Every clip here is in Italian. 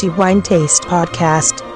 The Wine Taste Podcast.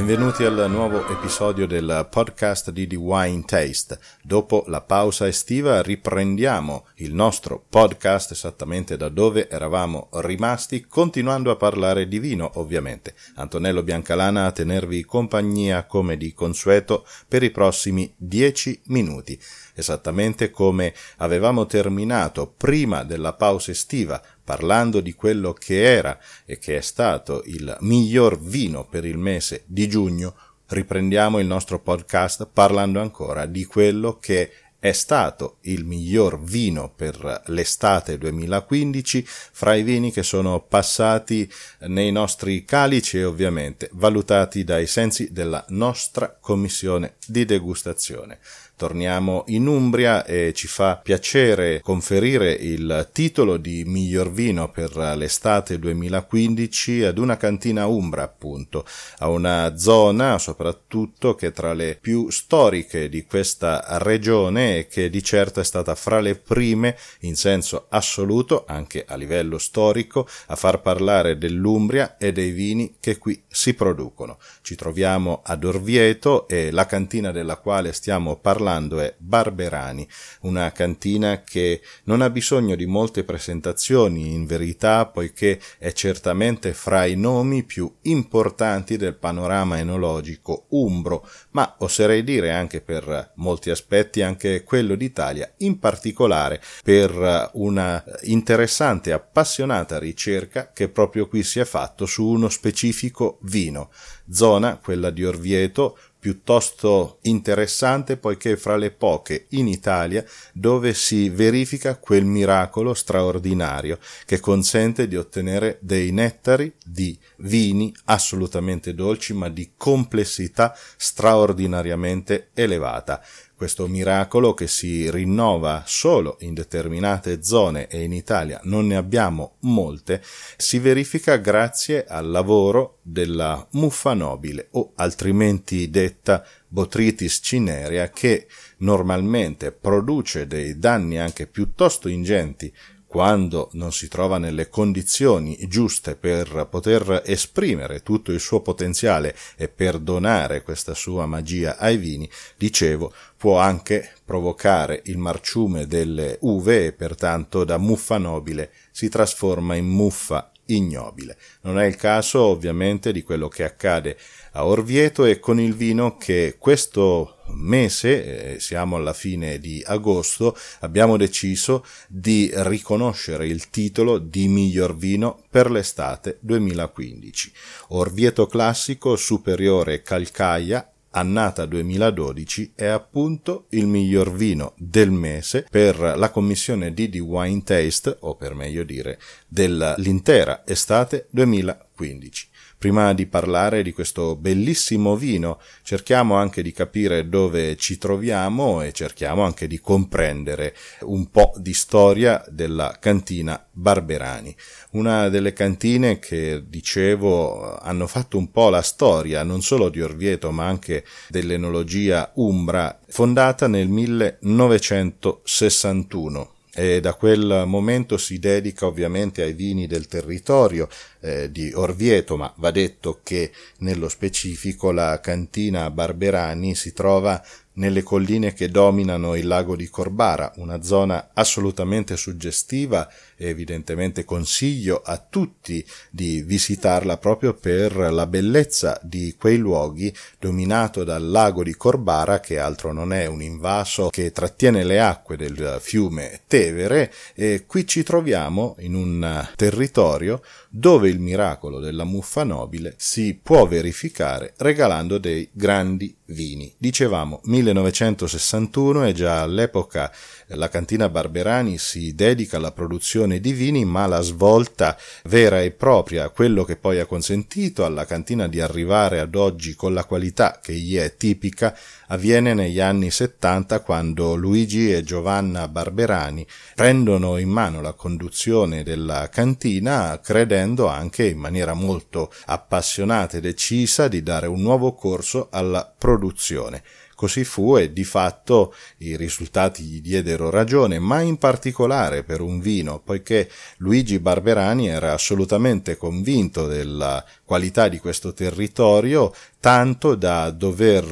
Benvenuti al nuovo episodio del podcast di The Wine Taste. Dopo la pausa estiva riprendiamo il nostro podcast esattamente da dove eravamo rimasti, continuando a parlare di vino, ovviamente. Antonello Biancalana a tenervi compagnia come di consueto per i prossimi dieci minuti esattamente come avevamo terminato prima della pausa estiva, parlando di quello che era e che è stato il miglior vino per il mese di giugno, riprendiamo il nostro podcast parlando ancora di quello che è stato il miglior vino per l'estate 2015 fra i vini che sono passati nei nostri calici e ovviamente valutati dai sensi della nostra commissione di degustazione torniamo in Umbria e ci fa piacere conferire il titolo di miglior vino per l'estate 2015 ad una cantina umbra appunto, a una zona soprattutto che è tra le più storiche di questa regione e che di certo è stata fra le prime in senso assoluto anche a livello storico a far parlare dell'Umbria e dei vini che qui si producono. Ci troviamo ad Orvieto e la cantina della quale stiamo parlando parlando è Barberani, una cantina che non ha bisogno di molte presentazioni in verità poiché è certamente fra i nomi più importanti del panorama enologico umbro, ma oserei dire anche per molti aspetti anche quello d'Italia, in particolare per una interessante e appassionata ricerca che proprio qui si è fatto su uno specifico vino, zona, quella di Orvieto, piuttosto interessante poiché fra le poche in Italia dove si verifica quel miracolo straordinario che consente di ottenere dei nettari di vini assolutamente dolci ma di complessità straordinariamente elevata questo miracolo che si rinnova solo in determinate zone e in Italia non ne abbiamo molte, si verifica grazie al lavoro della muffa nobile o altrimenti detta Botrytis cinerea che normalmente produce dei danni anche piuttosto ingenti quando non si trova nelle condizioni giuste per poter esprimere tutto il suo potenziale e per donare questa sua magia ai vini, dicevo, può anche provocare il marciume delle uve e pertanto da muffa nobile si trasforma in muffa ignobile. Non è il caso ovviamente di quello che accade a Orvieto e con il vino che questo mese, eh, siamo alla fine di agosto, abbiamo deciso di riconoscere il titolo di miglior vino per l'estate 2015. Orvieto classico superiore Calcaia annata 2012 è appunto il miglior vino del mese per la commissione di The Wine Taste, o per meglio dire dell'intera estate 2015 prima di parlare di questo bellissimo vino, cerchiamo anche di capire dove ci troviamo e cerchiamo anche di comprendere un po' di storia della cantina Barberani, una delle cantine che dicevo hanno fatto un po' la storia non solo di Orvieto ma anche dell'enologia umbra, fondata nel 1961 e da quel momento si dedica ovviamente ai vini del territorio eh, di Orvieto, ma va detto che nello specifico la cantina Barberani si trova nelle colline che dominano il lago di Corbara, una zona assolutamente suggestiva evidentemente consiglio a tutti di visitarla proprio per la bellezza di quei luoghi dominato dal lago di Corbara che altro non è un invaso che trattiene le acque del fiume Tevere e qui ci troviamo in un territorio dove il miracolo della muffa nobile si può verificare regalando dei grandi vini. Dicevamo 1961 e già all'epoca la cantina Barberani si dedica alla produzione di vini, ma la svolta vera e propria, quello che poi ha consentito alla cantina di arrivare ad oggi con la qualità che gli è tipica, avviene negli anni 70 quando Luigi e Giovanna Barberani prendono in mano la conduzione della cantina credendo anche in maniera molto appassionata e decisa di dare un nuovo corso alla produzione Così fu e di fatto i risultati gli diedero ragione, ma in particolare per un vino, poiché Luigi Barberani era assolutamente convinto della qualità di questo territorio, tanto da dover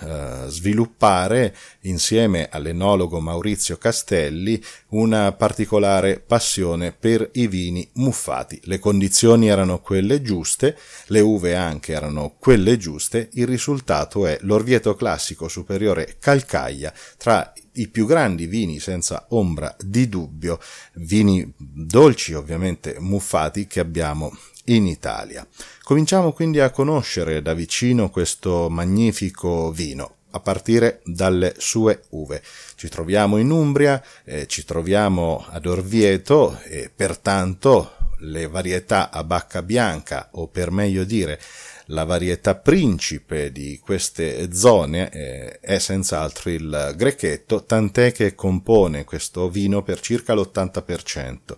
eh, sviluppare insieme all'enologo Maurizio Castelli una particolare passione per i vini muffati. Le condizioni erano quelle giuste, le uve anche erano quelle giuste, il risultato è l'Orvieto Classico Superiore Calcaia tra i più grandi vini senza ombra di dubbio, vini dolci ovviamente muffati che abbiamo in Italia. Cominciamo quindi a conoscere da vicino questo magnifico vino a partire dalle sue uve. Ci troviamo in Umbria, eh, ci troviamo ad Orvieto e pertanto le varietà a bacca bianca o per meglio dire la varietà principe di queste zone eh, è senz'altro il grechetto, tant'è che compone questo vino per circa l'80%.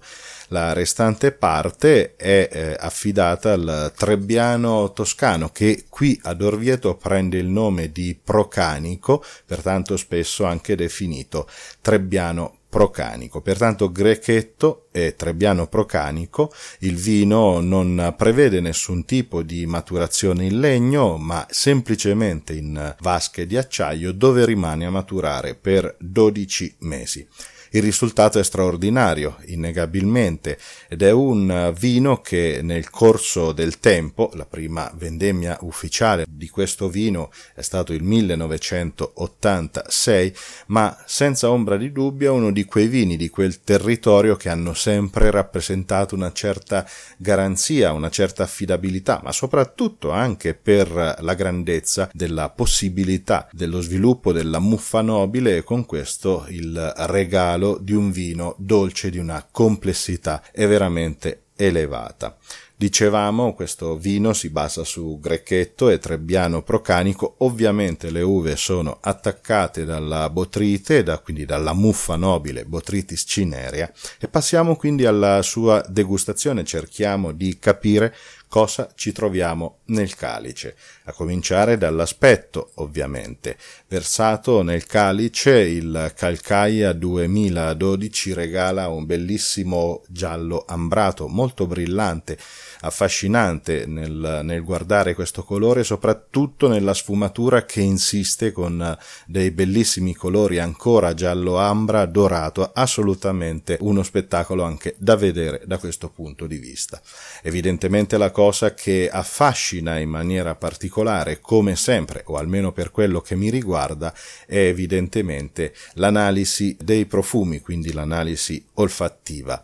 La restante parte è eh, affidata al Trebbiano toscano che qui ad Orvieto prende il nome di Procanico, pertanto spesso anche definito Trebbiano procanico. Pertanto grechetto e trebbiano procanico, il vino non prevede nessun tipo di maturazione in legno, ma semplicemente in vasche di acciaio dove rimane a maturare per 12 mesi. Il risultato è straordinario, innegabilmente, ed è un vino che nel corso del tempo, la prima vendemmia ufficiale di questo vino è stato il 1986, ma senza ombra di dubbio è uno di quei vini di quel territorio che hanno sempre rappresentato una certa garanzia, una certa affidabilità, ma soprattutto anche per la grandezza della possibilità dello sviluppo della muffa nobile e con questo il regalo regalo di un vino dolce di una complessità e veramente elevata. Dicevamo, questo vino si basa su grecchetto e trebbiano procanico, ovviamente le uve sono attaccate dalla botrite, da, quindi dalla muffa nobile Botrytis cinerea, e passiamo quindi alla sua degustazione, cerchiamo di capire cosa ci troviamo nel calice, a cominciare dall'aspetto ovviamente. Versato nel calice il Calcaia 2012 regala un bellissimo giallo ambrato molto brillante, affascinante nel, nel guardare questo colore, soprattutto nella sfumatura che insiste con dei bellissimi colori ancora giallo ambra dorato, assolutamente uno spettacolo anche da vedere da questo punto di vista. Evidentemente la cosa che affascina in maniera particolare, come sempre, o almeno per quello che mi riguarda, è evidentemente l'analisi dei profumi, quindi l'analisi olfattiva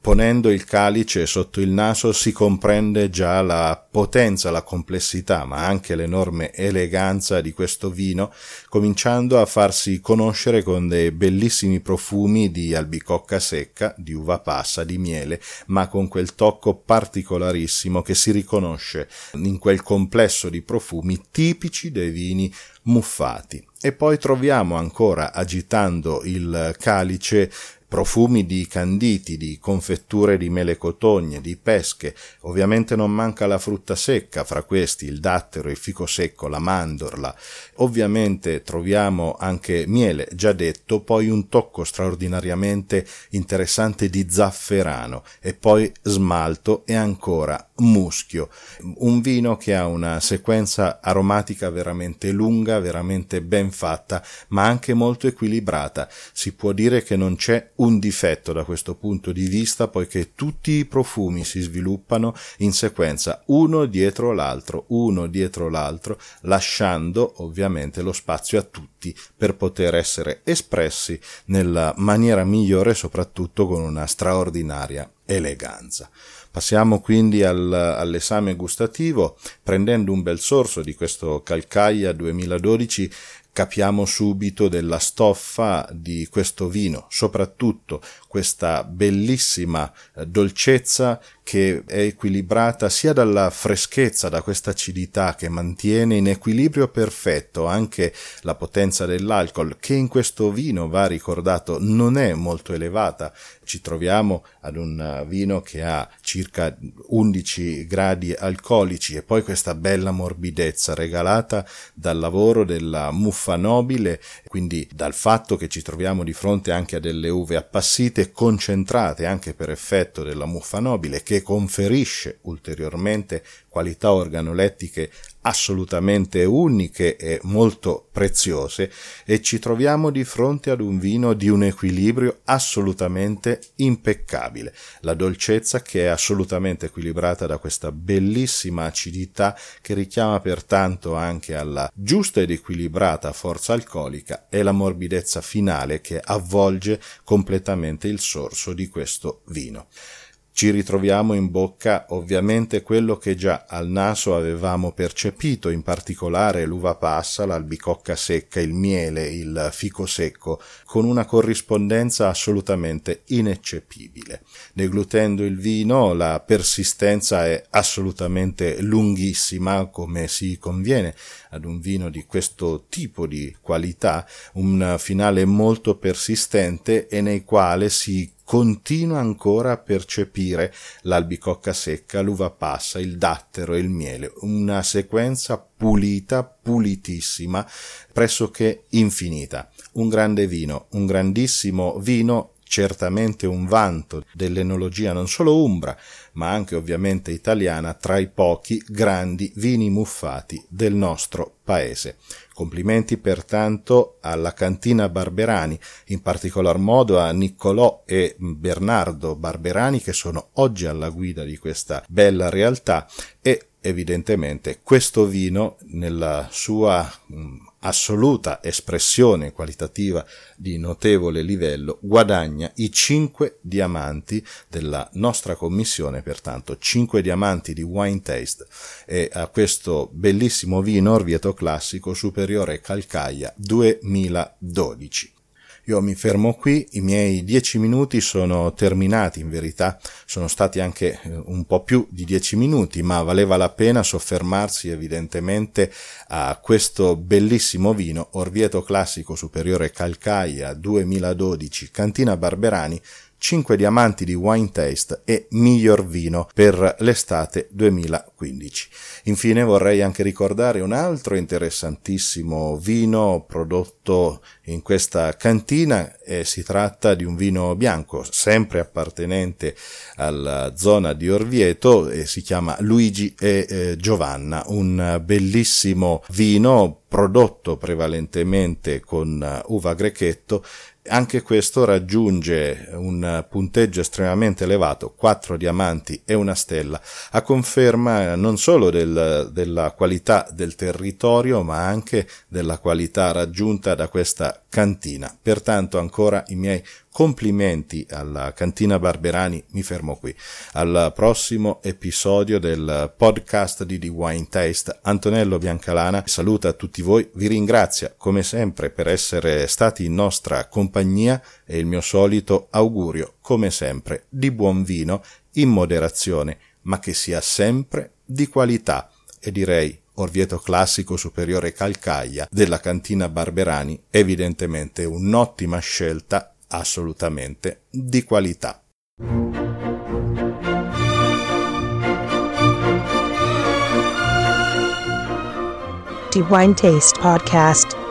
ponendo il calice sotto il naso si comprende già la potenza, la complessità, ma anche l'enorme eleganza di questo vino, cominciando a farsi conoscere con dei bellissimi profumi di albicocca secca, di uva passa, di miele, ma con quel tocco particolarissimo che si riconosce in quel complesso di profumi tipici dei vini muffati. E poi troviamo ancora agitando il calice profumi di canditi, di confetture di mele cotogne, di pesche, ovviamente non manca la frutta secca, fra questi il dattero, il fico secco, la mandorla, ovviamente troviamo anche miele, già detto, poi un tocco straordinariamente interessante di zafferano e poi smalto e ancora muschio, un vino che ha una sequenza aromatica veramente lunga, veramente ben fatta, ma anche molto equilibrata. Si può dire che non c'è un difetto da questo punto di vista, poiché tutti i profumi si sviluppano in sequenza uno dietro l'altro, uno dietro l'altro, lasciando ovviamente lo spazio a tutti per poter essere espressi nella maniera migliore, soprattutto con una straordinaria eleganza. Passiamo quindi al, all'esame gustativo, prendendo un bel sorso di questo Calcaia 2012 capiamo subito della stoffa di questo vino, soprattutto questa bellissima eh, dolcezza che è equilibrata sia dalla freschezza, da questa acidità che mantiene in equilibrio perfetto anche la potenza dell'alcol, che in questo vino va ricordato non è molto elevata. Ci troviamo ad un vino che ha circa circa 11 gradi alcolici e poi questa bella morbidezza regalata dal lavoro della muffa nobile, quindi dal fatto che ci troviamo di fronte anche a delle uve appassite concentrate anche per effetto della muffa nobile che conferisce ulteriormente qualità organolettiche assolutamente uniche e molto preziose e ci troviamo di fronte ad un vino di un equilibrio assolutamente impeccabile. La dolcezza che è assolutamente equilibrata da questa bellissima acidità che richiama pertanto anche alla giusta ed equilibrata forza alcolica e la morbidezza finale che avvolge completamente il sorso di questo vino ci ritroviamo in bocca ovviamente quello che già al naso avevamo percepito, in particolare l'uva passa, l'albicocca secca, il miele, il fico secco, con una corrispondenza assolutamente ineccepibile. Deglutendo il vino la persistenza è assolutamente lunghissima, come si conviene ad un vino di questo tipo di qualità, un finale molto persistente e nei quale si continua ancora a percepire l'albicocca secca, l'uva passa, il dattero e il miele, una sequenza pulita, pulitissima, pressoché infinita. Un grande vino, un grandissimo vino certamente un vanto dell'enologia non solo umbra, ma anche ovviamente italiana, tra i pochi grandi vini muffati del nostro paese. Complimenti pertanto alla cantina Barberani, in particolar modo a Niccolò e Bernardo Barberani che sono oggi alla guida di questa bella realtà e evidentemente questo vino nella sua assoluta espressione qualitativa di notevole livello guadagna i cinque diamanti della nostra commissione, pertanto cinque diamanti di wine taste e a questo bellissimo vino Orvieto classico superiore Calcaia 2012. Io mi fermo qui, i miei dieci minuti sono terminati, in verità. Sono stati anche eh, un po' più di dieci minuti, ma valeva la pena soffermarsi evidentemente a questo bellissimo vino Orvieto Classico Superiore Calcaia 2012 Cantina Barberani 5 diamanti di Wine Taste e miglior vino per l'estate 2015. Infine vorrei anche ricordare un altro interessantissimo vino prodotto in questa cantina e si tratta di un vino bianco sempre appartenente alla zona di Orvieto e si chiama Luigi e eh, Giovanna, un bellissimo vino prodotto prevalentemente con uh, uva grechetto anche questo raggiunge un punteggio estremamente elevato, 4 diamanti e una stella, a conferma non solo del, della qualità del territorio, ma anche della qualità raggiunta da questa cantina. Pertanto ancora i miei complimenti alla cantina Barberani, mi fermo qui. Al prossimo episodio del podcast di The Wine Taste, Antonello Biancalana saluta tutti voi, vi ringrazia come sempre per essere stati in nostra compagnia e il mio solito augurio, come sempre, di buon vino in moderazione, ma che sia sempre di qualità e direi Orvieto Classico Superiore Calcaia della cantina Barberani, evidentemente un'ottima scelta assolutamente di qualità. The Wine Taste Podcast